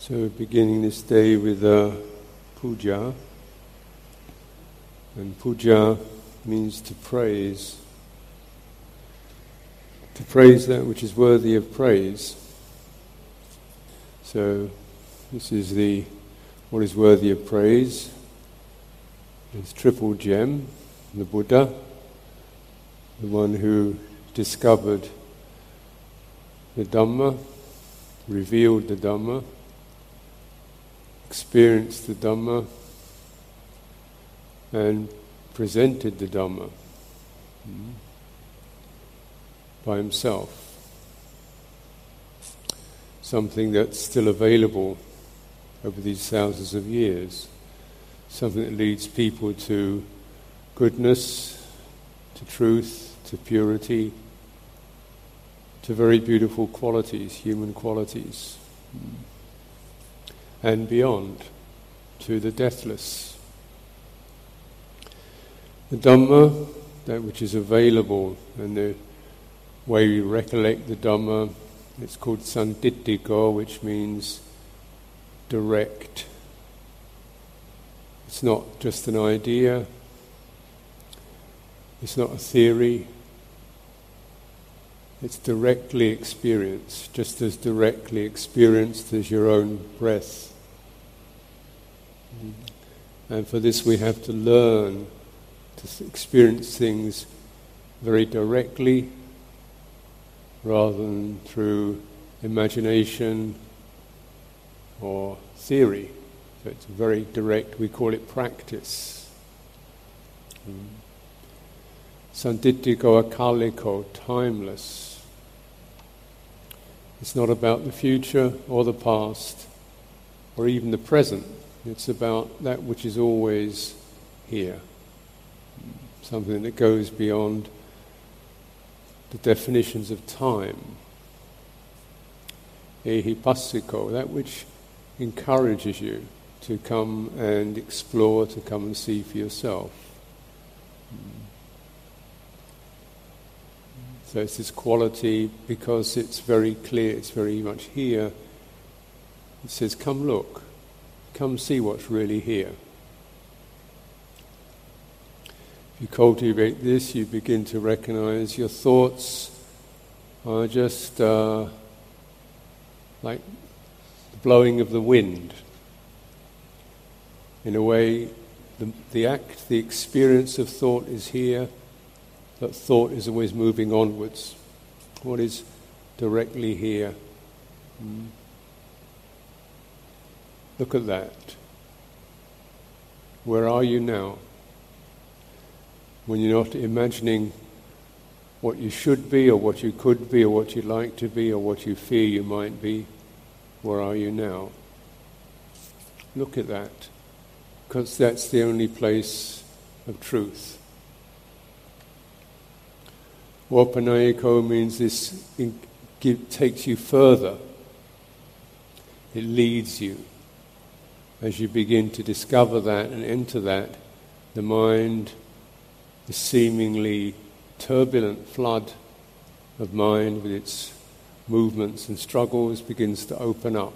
So, beginning this day with uh, puja, and puja means to praise, to praise that which is worthy of praise. So, this is the what is worthy of praise. It's triple gem, the Buddha, the one who discovered the Dhamma, revealed the Dhamma experienced the Dhamma and presented the Dhamma hmm, by himself. Something that's still available over these thousands of years. Something that leads people to goodness, to truth, to purity, to very beautiful qualities, human qualities. Mm and beyond to the deathless. The Dhamma, that which is available, and the way we recollect the Dhamma, it's called Sanditthiko, which means direct. It's not just an idea, it's not a theory, it's directly experienced, just as directly experienced as your own breath. And for this, we have to learn to experience things very directly rather than through imagination or theory. So it's very direct, we call it practice. Mm. Sanditthiko akaliko, timeless. It's not about the future or the past or even the present. It's about that which is always here, something that goes beyond the definitions of time. Ehipassiko, that which encourages you to come and explore, to come and see for yourself. So it's this quality because it's very clear, it's very much here. It says, Come look. Come see what's really here. If you cultivate this, you begin to recognize your thoughts are just uh, like the blowing of the wind. In a way, the, the act, the experience of thought is here, but thought is always moving onwards. What is directly here? Mm. Look at that. Where are you now? When you're not imagining what you should be, or what you could be, or what you'd like to be, or what you fear you might be, where are you now? Look at that, because that's the only place of truth. Opanayiko means this takes you further, it leads you as you begin to discover that and enter that, the mind, the seemingly turbulent flood of mind with its movements and struggles begins to open up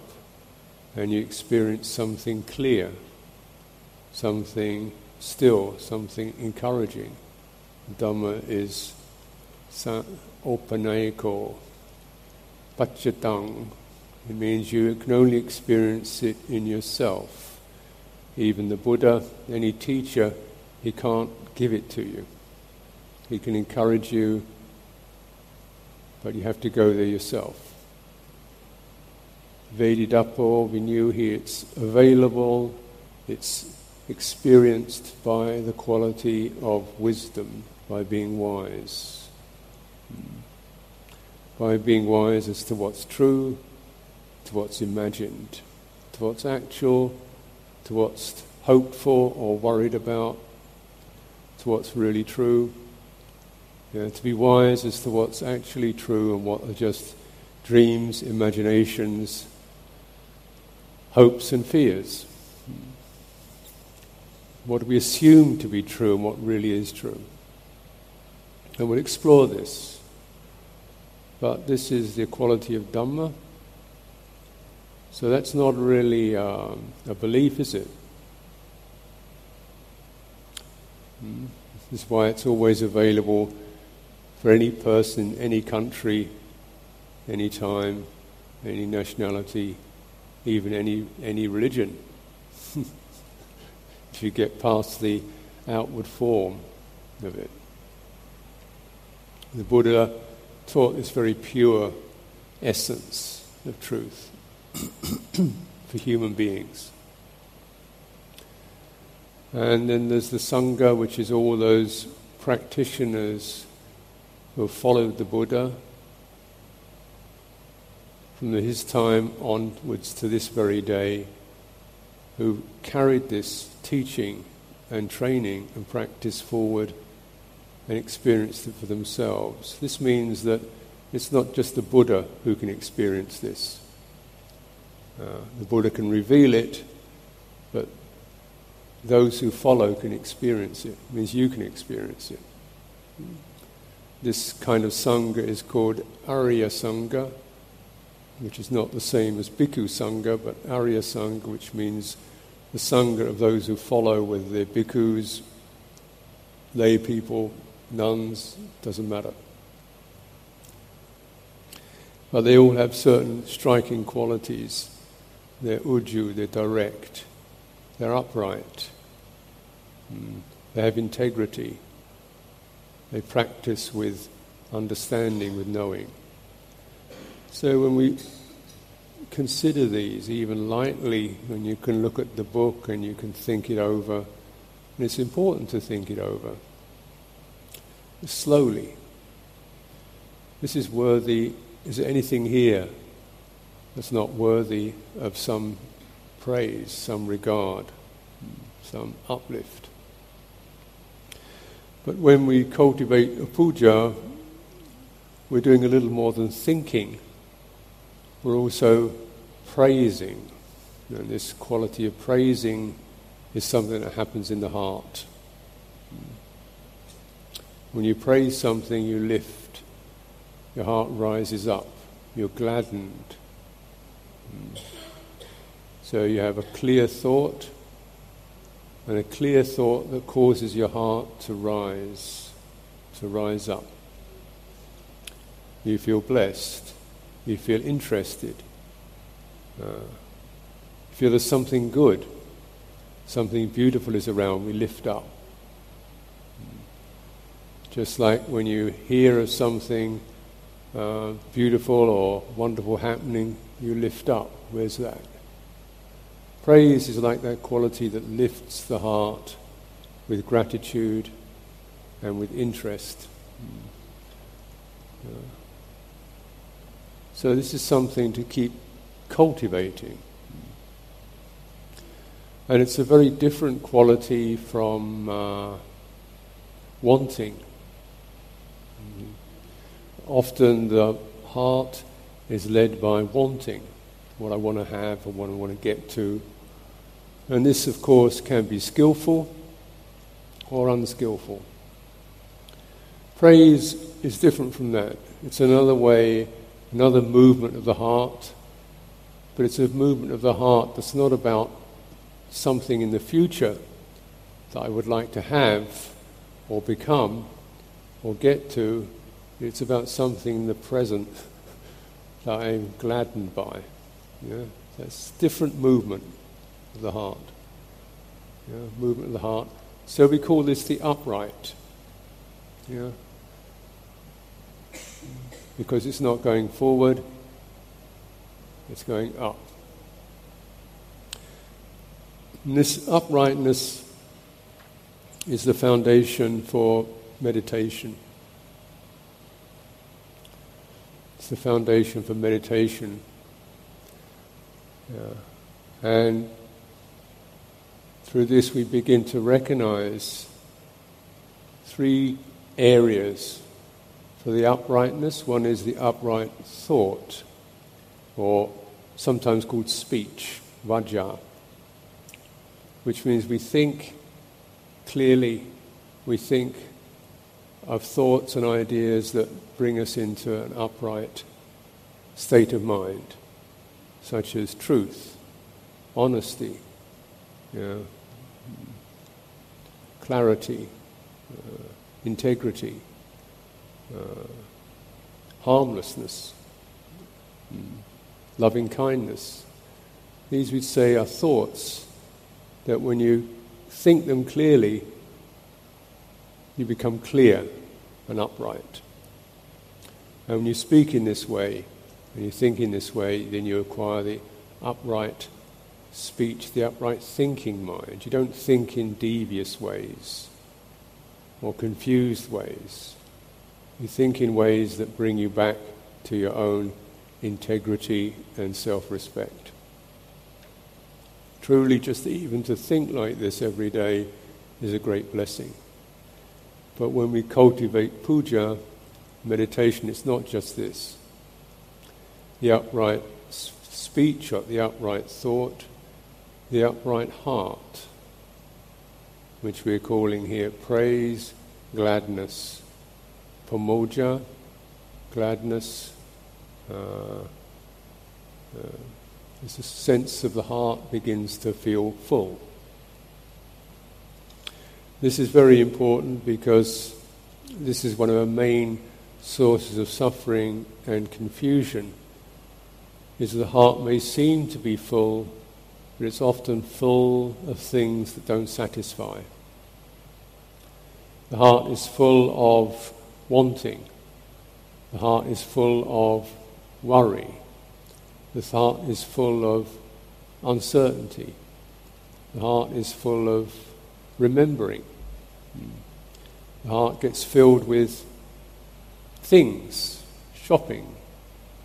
and you experience something clear, something still, something encouraging. Dhamma is opanayiko, pachatang, it means you can only experience it in yourself. Even the Buddha, any teacher, he can't give it to you. He can encourage you, but you have to go there yourself. Veditabbo, we knew here it's available, it's experienced by the quality of wisdom, by being wise. Hmm. By being wise as to what's true, to what's imagined, to what's actual, to what's hoped for or worried about, to what's really true. To be wise as to what's actually true and what are just dreams, imaginations, hopes, and fears. What we assume to be true and what really is true? And we'll explore this. But this is the quality of Dhamma So that's not really um, a belief, is it? Mm. This is why it's always available for any person, any country, any time, any nationality, even any, any religion. if you get past the outward form of it. The Buddha taught this very pure essence of truth for human beings. And then there's the Sangha, which is all those practitioners who have followed the Buddha from his time onwards to this very day, who carried this teaching and training and practice forward and experienced it for themselves. This means that it's not just the Buddha who can experience this. Uh, the Buddha can reveal it, but those who follow can experience it. it. means you can experience it. This kind of Sangha is called Arya Sangha, which is not the same as Bhikkhu Sangha, but Arya Sangha, which means the Sangha of those who follow, whether they're bhikkhus, lay people, nuns, doesn't matter. But they all have certain striking qualities. They're uju, they're direct, they're upright, mm. they have integrity, they practice with understanding, with knowing. So when we consider these even lightly, when you can look at the book and you can think it over, and it's important to think it over slowly. This is worthy. Is there anything here that's not worthy of some praise, some regard, some uplift? But when we cultivate a puja, we're doing a little more than thinking we're also praising. And this quality of praising is something that happens in the heart. When you praise something, you lift, your heart rises up, you're gladdened. So you have a clear thought, and a clear thought that causes your heart to rise, to rise up. You feel blessed you feel interested. Uh, you feel there's something good, something beautiful is around, we lift up. Just like when you hear of something uh, beautiful or wonderful happening, you lift up. Where's that? Praise is like that quality that lifts the heart with gratitude and with interest. Uh, so this is something to keep cultivating. And it's a very different quality from uh, wanting. Often the heart is led by wanting, what I want to have or what I want to get to. And this, of course, can be skillful or unskillful. Praise is different from that. It's another way another movement of the heart, but it's a movement of the heart that's not about something in the future that I would like to have or become or get to. It's about something in the present that I'm gladdened by. Yeah? That's different movement of the heart. Yeah? Movement of the heart. So we call this the upright. Yeah? because it's not going forward, it's going up. And this uprightness is the foundation for meditation. It's the foundation for meditation. Yeah. And through this, we begin to recognize three areas for the uprightness. One is the upright thought, or sometimes called speech, vajja, which means we think clearly, we think of thoughts and ideas that bring us into an upright state of mind. such as truth, honesty, clarity, uh, integrity, uh, harmlessness, mm, loving kindness. These we'd say are thoughts that when you think them clearly, you become clear and upright. And when you speak in this way, and you think in this way, then you acquire the upright speech, the upright thinking mind. You don't think in devious ways or confused ways. You think in ways that bring you back to your own integrity and self respect. Truly, just even to think like this every day is a great blessing. But when we cultivate puja, meditation, it's not just this. The upright speech, or the upright thought, the upright heart, which we're calling here praise, gladness, pamojja, gladness. Uh, uh, as a sense of the heart begins to feel full. This is very important because this is one of the main sources of suffering and confusion. Is the heart may seem to be full, but it's often full of things that don't satisfy. The heart is full of wanting. The heart is full of worry. The heart is full of uncertainty. The heart is full of remembering. The heart gets filled with things, shopping,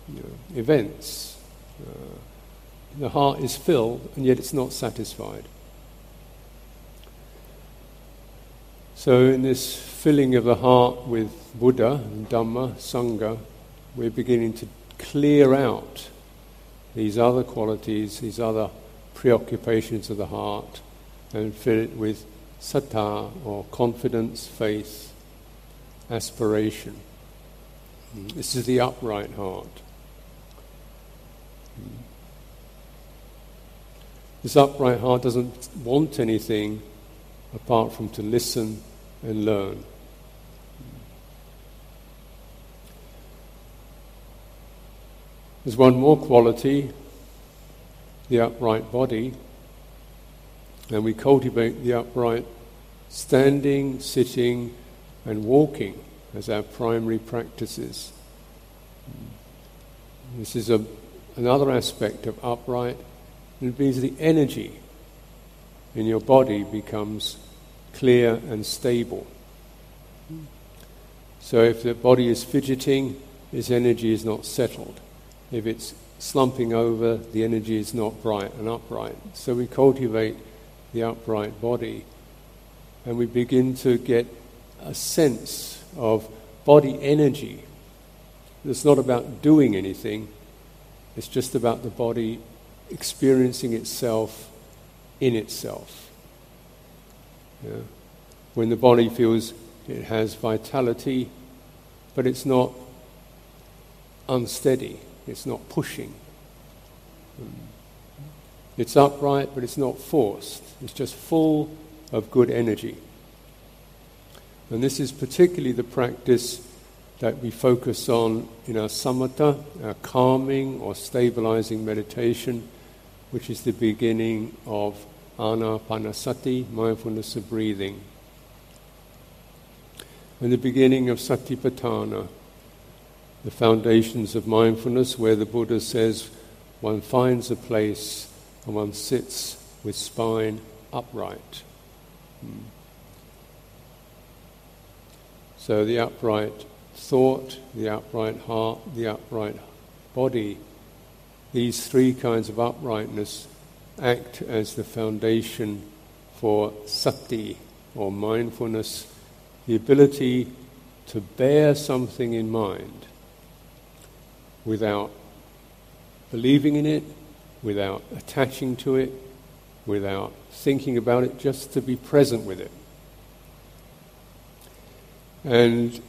you know, events. Uh, the heart is filled and yet it's not satisfied. So, in this filling of the heart with Buddha and Dhamma, Sangha, we're beginning to clear out these other qualities, these other preoccupations of the heart, and fill it with saddha or confidence, faith, aspiration. Mm, this is the upright heart. Mm. This upright heart doesn't want anything apart from to listen and learn. Mm. There's one more quality, the upright body, and we cultivate the upright standing, sitting, and walking as our primary practices. This is a, another aspect of upright it means the energy in your body becomes clear and stable. So if the body is fidgeting, its energy is not settled. If it's slumping over, the energy is not bright and upright. So we cultivate the upright body and we begin to get a sense of body energy. It's not about doing anything, it's just about the body experiencing itself in itself. Yeah. When the body feels it has vitality, but it's not unsteady, it's not pushing. Hmm. It's upright, but it's not forced. It's just full of good energy. And this is particularly the practice that we focus on in our samatha, our calming or stabilizing meditation which is the beginning of anapanasati, mindfulness of breathing. And the beginning of satipatthana, the foundations of mindfulness, where the Buddha says one finds a place and one sits with spine upright. Hmm. So the upright thought, the upright heart, the upright body these three kinds of uprightness act as the foundation for sati, or mindfulness, the ability to bear something in mind without believing in it, without attaching to it, without thinking about it, just to be present with it. And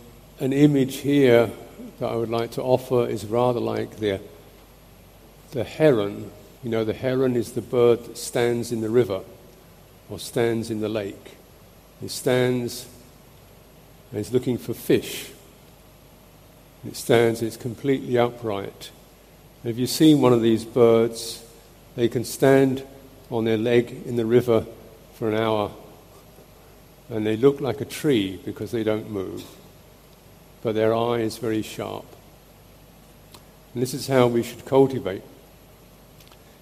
an image here that I would like to offer is rather like the the heron, you know, the heron is the bird that stands in the river or stands in the lake. It stands and is looking for fish. It stands, it's completely upright. If you've seen one of these birds, they can stand on their leg in the river for an hour and they look like a tree because they don't move, but their eye is very sharp. And this is how we should cultivate.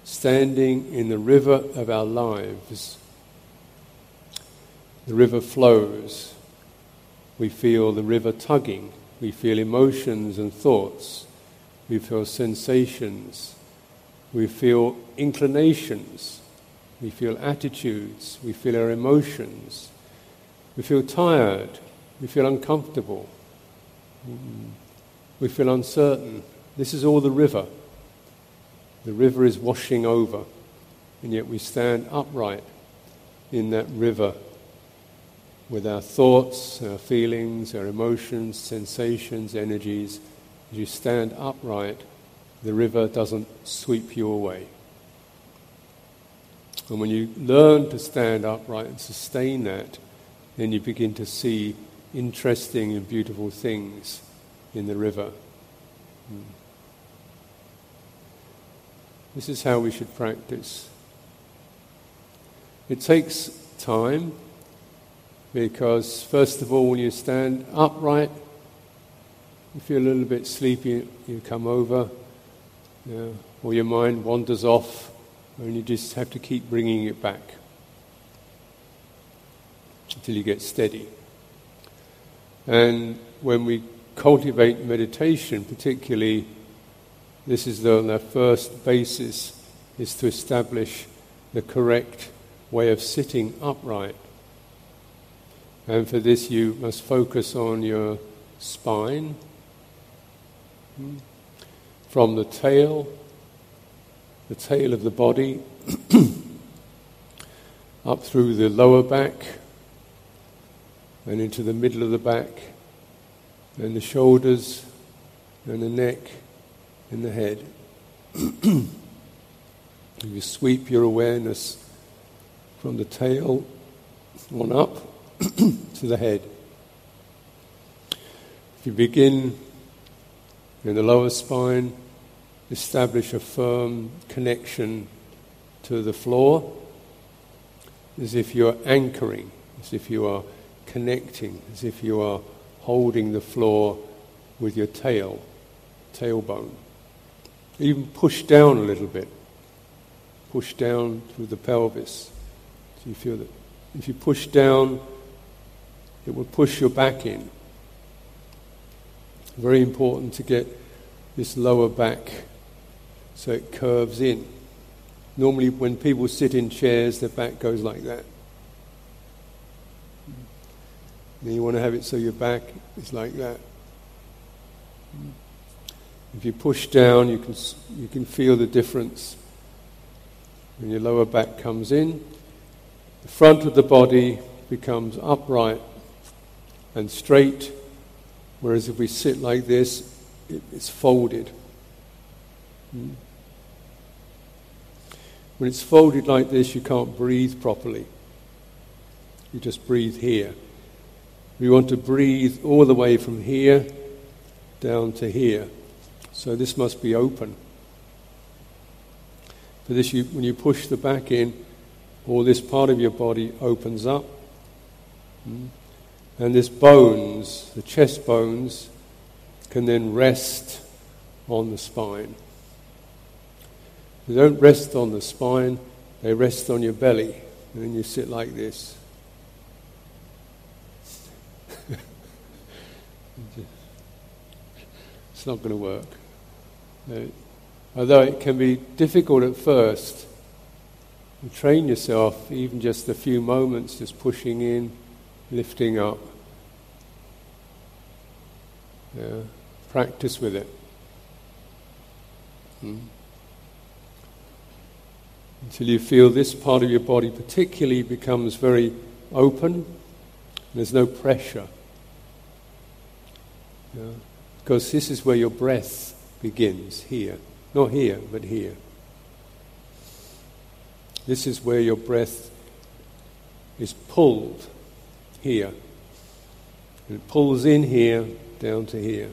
Standing in the river of our lives, the river flows. We feel the river tugging. We feel emotions and thoughts. We feel sensations. We feel inclinations. We feel attitudes. We feel our emotions. We feel tired. We feel uncomfortable. We feel uncertain. This is all the river. The river is washing over, and yet we stand upright in that river with our thoughts, our feelings, our emotions, sensations, energies. As you stand upright, the river doesn't sweep you away. And when you learn to stand upright and sustain that, then you begin to see interesting and beautiful things in the river. Hmm. This is how we should practice. It takes time because, first of all, when you stand upright, you feel a little bit sleepy, you come over, or your mind wanders off, and you just have to keep bringing it back until you get steady. And when we cultivate meditation, particularly, this is the, the first basis is to establish the correct way of sitting upright. And for this, you must focus on your spine, from the tail, the tail of the body, up through the lower back, and into the middle of the back, and the shoulders, and the neck, and the head. you sweep your awareness from the tail on up to the head. If you begin in the lower spine, establish a firm connection to the floor, as if you're anchoring, as if you are connecting as if you are holding the floor with your tail, tailbone. Even push down a little bit. Push down through the pelvis. So you feel that if you push down, it will push your back in. Very important to get this lower back so it curves in. Normally, when people sit in chairs, their back goes like that. And you want to have it so your back is like that. If you push down, you can, you can feel the difference. When your lower back comes in, the front of the body becomes upright and straight, whereas if we sit like this, it, it's folded. Hmm? When it's folded like this, you can't breathe properly. You just breathe here. We want to breathe all the way from here down to here. So this must be open. For this, you, when you push the back in, all this part of your body opens up. Hmm? And this bones, the chest bones, can then rest on the spine. They don't rest on the spine, they rest on your belly. And then you sit like this. it's not going to work. Although it can be difficult at first, you train yourself, even just a few moments, just pushing in, lifting up. Yeah. Practice with it. Hmm. Until you feel this part of your body particularly becomes very open, there's no pressure. Yeah? Because this is where your breath begins, here. Not here, but here. This is where your breath is pulled here. And it pulls in here down to here.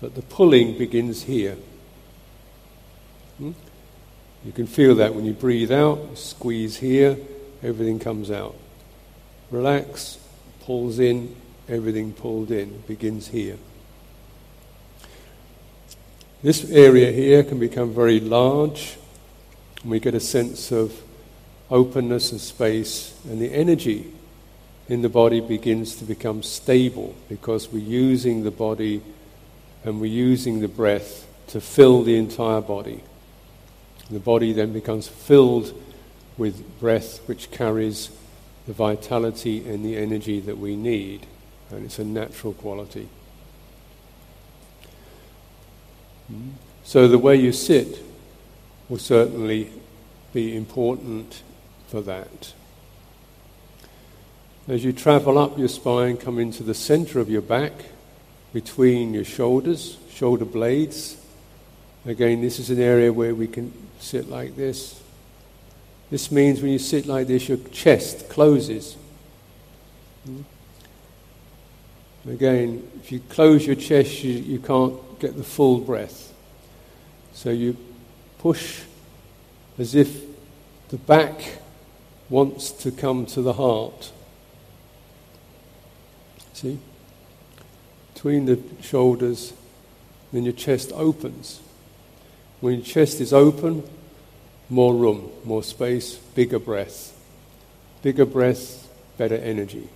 But the pulling begins here. Hmm? You can feel that when you breathe out, squeeze here, everything comes out. Relax, pulls in, everything pulled in, begins here. This area here can become very large, and we get a sense of openness and space, and the energy in the body begins to become stable because we're using the body and we're using the breath to fill the entire body. The body then becomes filled with breath which carries the vitality and the energy that we need, and it's a natural quality. So the way you sit will certainly be important for that. As you travel up your spine, come into the center of your back, between your shoulders, shoulder blades. Again, this is an area where we can sit like this. This means when you sit like this, your chest closes. Hmm? Again, if you close your chest, you, you can't get the full breath. So you push as if the back wants to come to the heart. See? Between the shoulders, then your chest opens. When your chest is open, more room, more space, bigger breath. Bigger breath, better energy.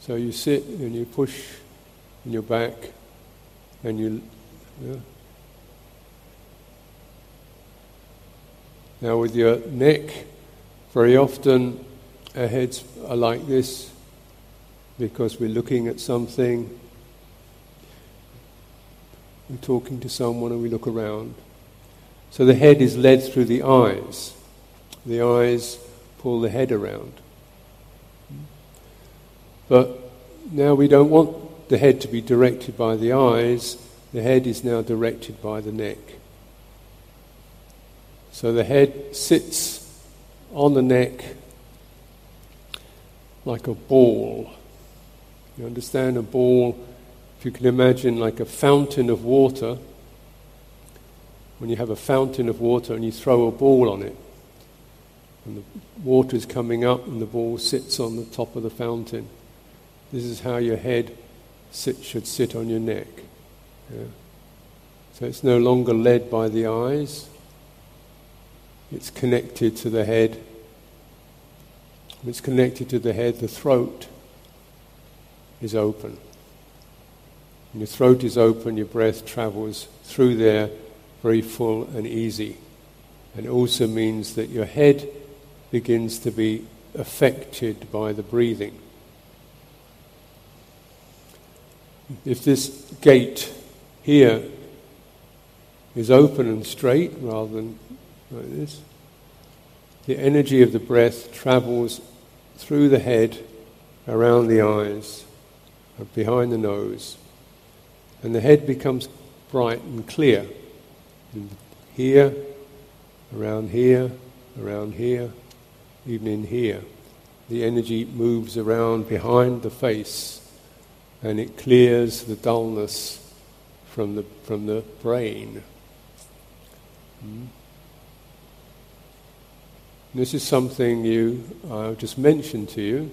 So you sit and you push in your back and you. Yeah. Now, with your neck, very often our heads are like this because we're looking at something, we're talking to someone, and we look around. So the head is led through the eyes. The eyes pull the head around. But now we don't want the head to be directed by the eyes, the head is now directed by the neck. So the head sits on the neck like a ball. You understand a ball, if you can imagine like a fountain of water. When you have a fountain of water and you throw a ball on it, and the water is coming up and the ball sits on the top of the fountain. This is how your head sit, should sit on your neck. Yeah. So it's no longer led by the eyes, it's connected to the head. It's connected to the head, the throat is open. Your throat is open, your breath travels through there very full and easy. And it also means that your head begins to be affected by the breathing. If this gate here is open and straight rather than like this, the energy of the breath travels through the head, around the eyes, behind the nose, and the head becomes bright and clear. And here, around here, around here, even in here. The energy moves around behind the face and it clears the dullness from the, from the brain. Mm. This is something you I've just mentioned to you,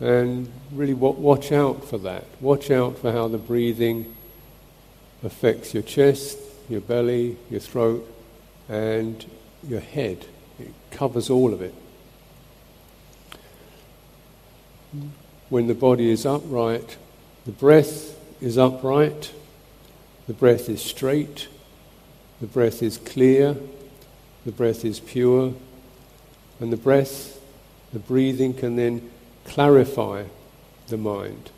and really watch out for that. Watch out for how the breathing affects your chest, your belly, your throat, and your head. It covers all of it. When the body is upright, the breath is upright, the breath is straight, the breath is clear, the breath is pure, and the breath, the breathing can then clarify the mind,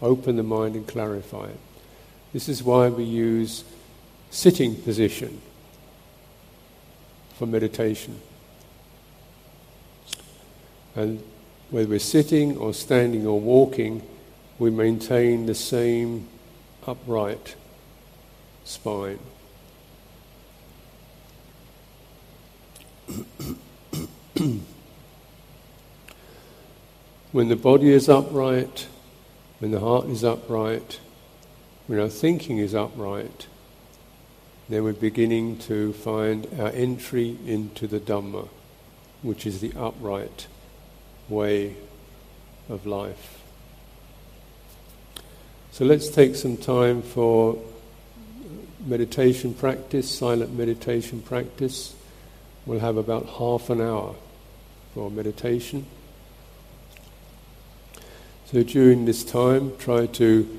open the mind and clarify it. This is why we use sitting position for meditation. And whether we're sitting or standing or walking, we maintain the same upright spine. when the body is upright, when the heart is upright, when our thinking is upright, then we're beginning to find our entry into the Dhamma, which is the upright way of life. So let's take some time for meditation practice, silent meditation practice. We'll have about half an hour for meditation. So during this time, try to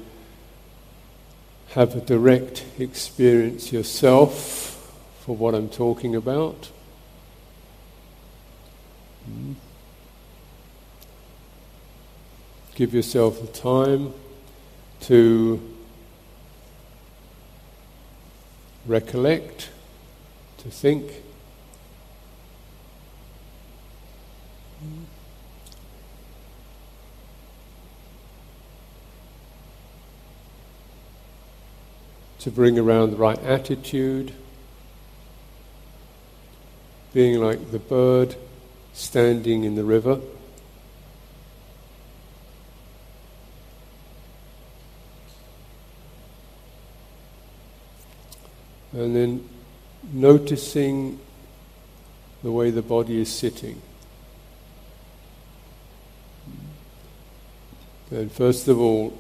have a direct experience yourself for what I'm talking about. Hmm. Give yourself the time to recollect, to think. To bring around the right attitude, being like the bird standing in the river. And then noticing the way the body is sitting. And first of all,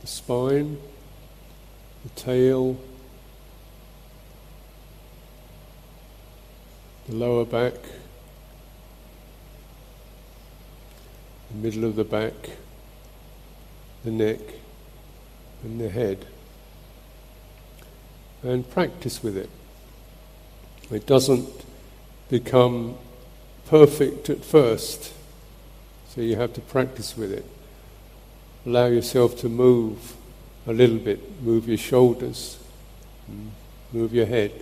the spine the tail, the lower back, the middle of the back, the neck, and the head. And practice with it. It doesn't become perfect at first, so you have to practice with it. Allow yourself to move a little bit. Move your shoulders, mm. move your head.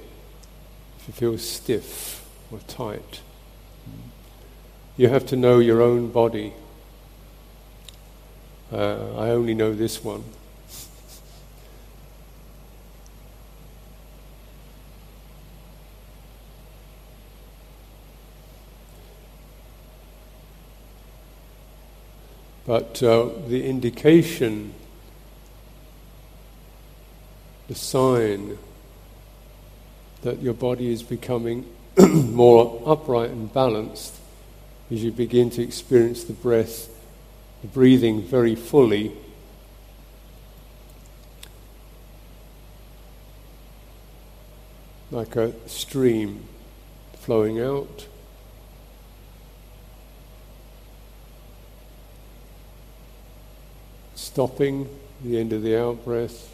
If you feel stiff or tight, mm. you have to know your own body. Uh, I only know this one. But uh, the indication the sign that your body is becoming more upright and balanced as you begin to experience the breath, the breathing very fully. Like a stream flowing out. Stopping the end of the out breath.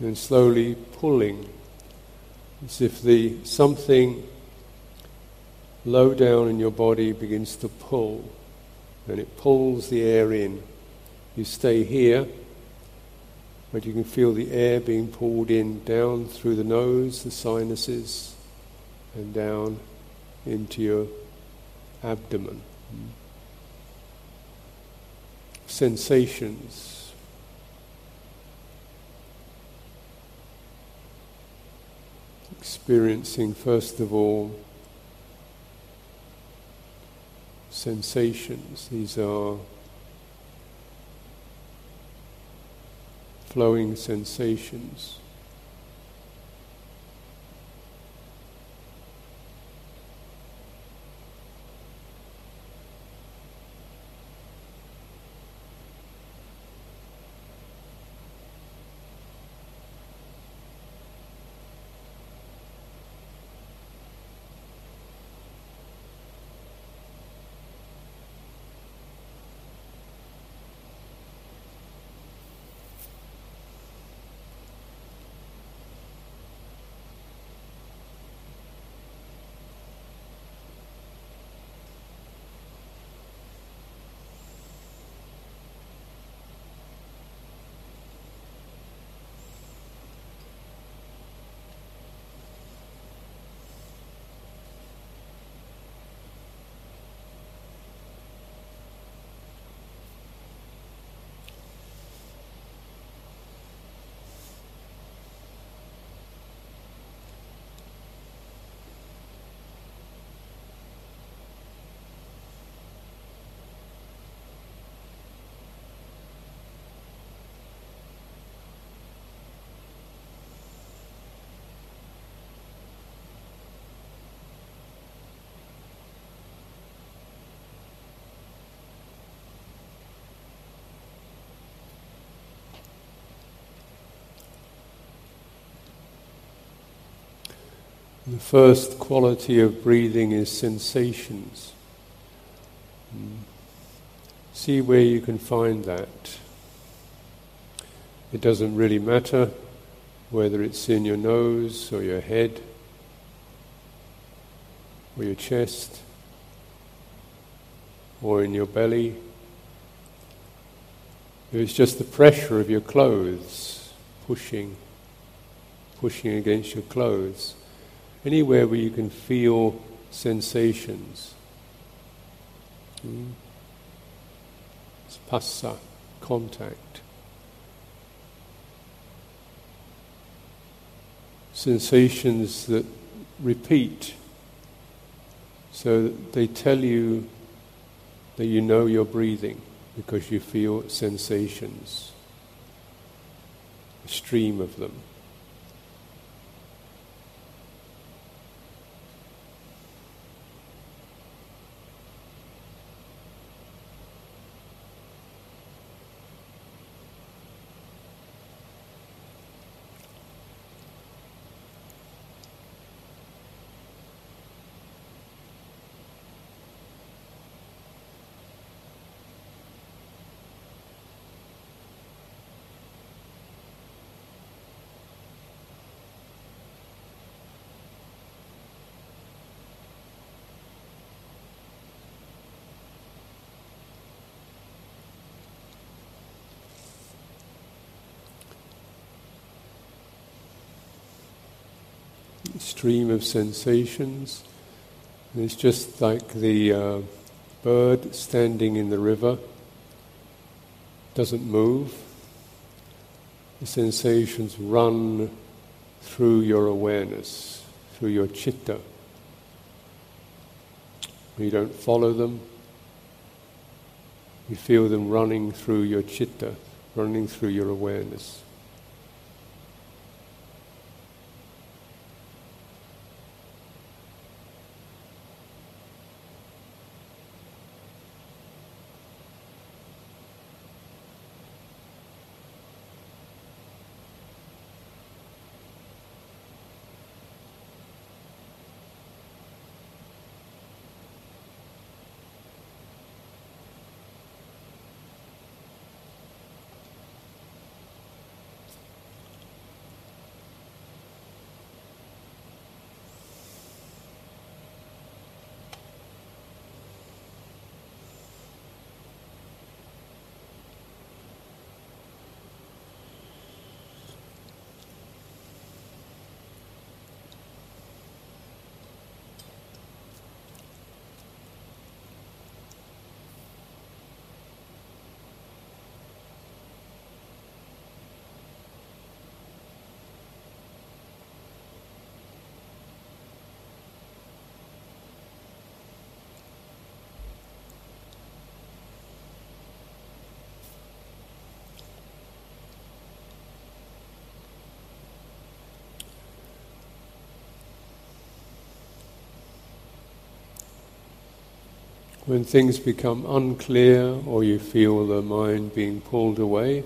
And slowly pulling, as if the something low down in your body begins to pull, and it pulls the air in. You stay here, but you can feel the air being pulled in down through the nose, the sinuses, and down into your abdomen. Hmm. Sensations experiencing, first of all, sensations. These are flowing sensations. The first quality of breathing is sensations. Hmm. See where you can find that. It doesn't really matter whether it's in your nose or your head or your chest or in your belly. It's just the pressure of your clothes pushing, pushing against your clothes. Anywhere where you can feel sensations. Mm. Phassa, contact. Sensations that repeat. So they tell you that you know you're breathing because you feel sensations, a stream of them. Stream of sensations. And it's just like the uh, bird standing in the river, doesn't move. The sensations run through your awareness, through your chitta. You don't follow them. You feel them running through your chitta, running through your awareness. When things become unclear or you feel the mind being pulled away,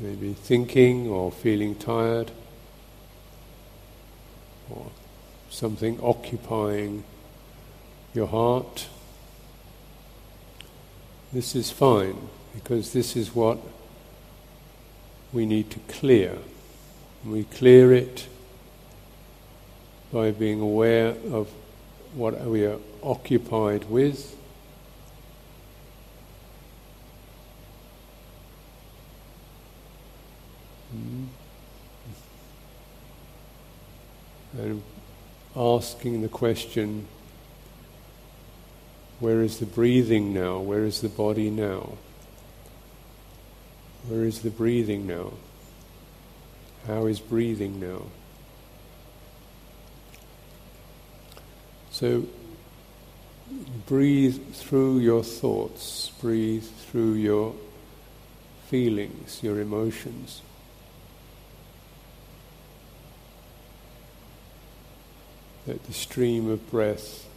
maybe thinking or feeling tired, or something occupying your heart, this is fine because this is what we need to clear. We clear it by being aware of what are we are occupied with. Hmm. And asking the question, where is the breathing now? Where is the body now? Where is the breathing now? How is breathing now? So breathe through your thoughts, breathe through your feelings, your emotions. Let the stream of breath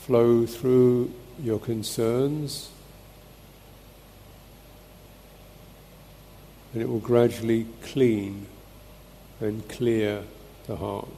flow through your concerns and it will gradually clean and clear the heart.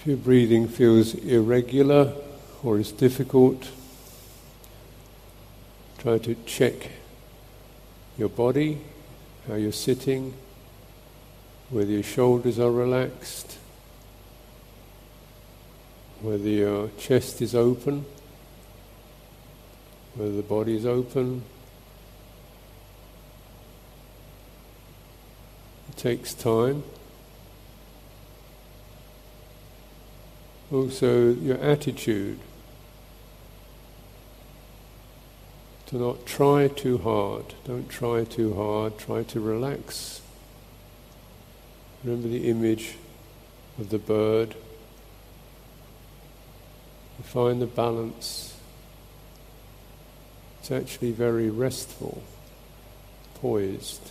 If your breathing feels irregular or is difficult, try to check your body, how you're sitting, whether your shoulders are relaxed, whether your chest is open, whether the body is open. It takes time. Also, your attitude. To not try too hard. Don't try too hard. Try to relax. Remember the image of the bird You find the balance. It's actually very restful, poised.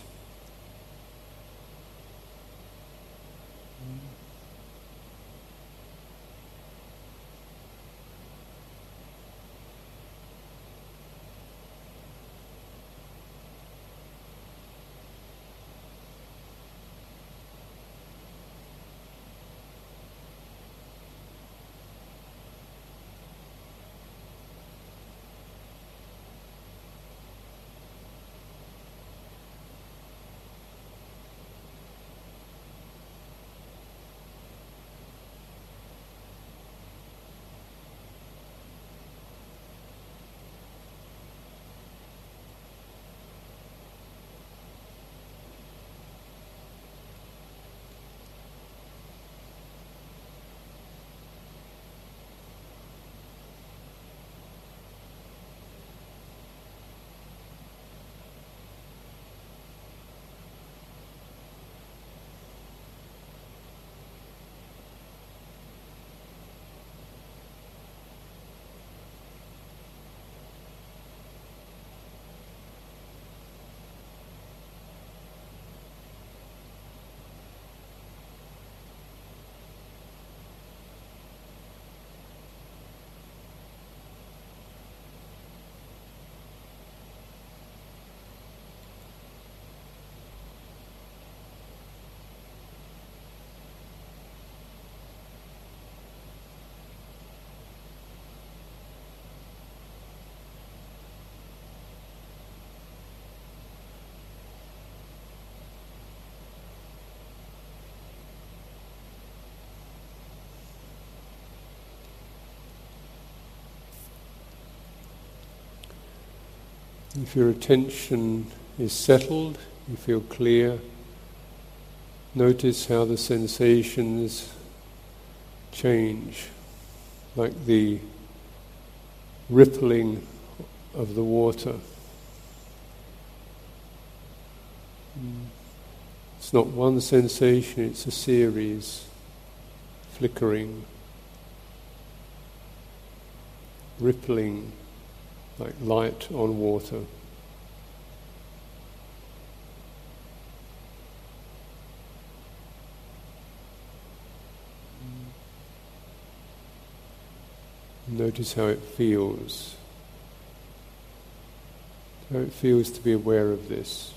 If your attention is settled, you feel clear, notice how the sensations change, like the rippling of the water. It's not one sensation, it's a series, flickering, rippling like light on water. Notice how it feels. How it feels to be aware of this.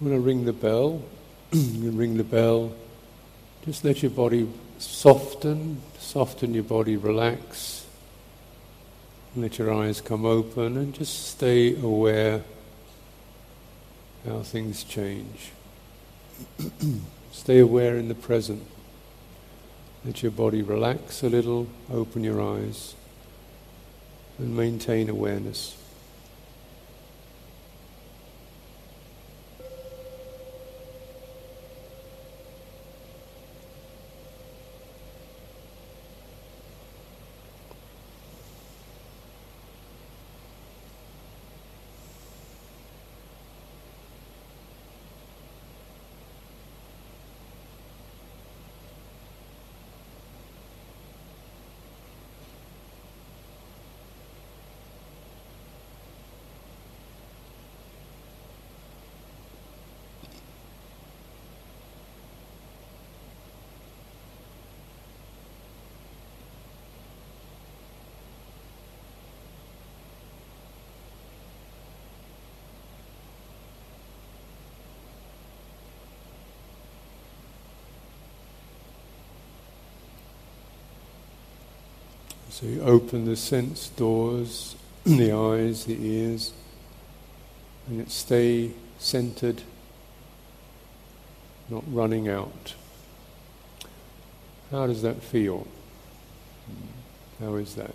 I'm going to ring the bell. you ring the bell. Just let your body soften, soften your body, relax. Let your eyes come open and just stay aware how things change. stay aware in the present. Let your body relax a little, open your eyes, and maintain awareness. So you open the sense doors, the eyes, the ears, and it stay centered, not running out. How does that feel? How is that?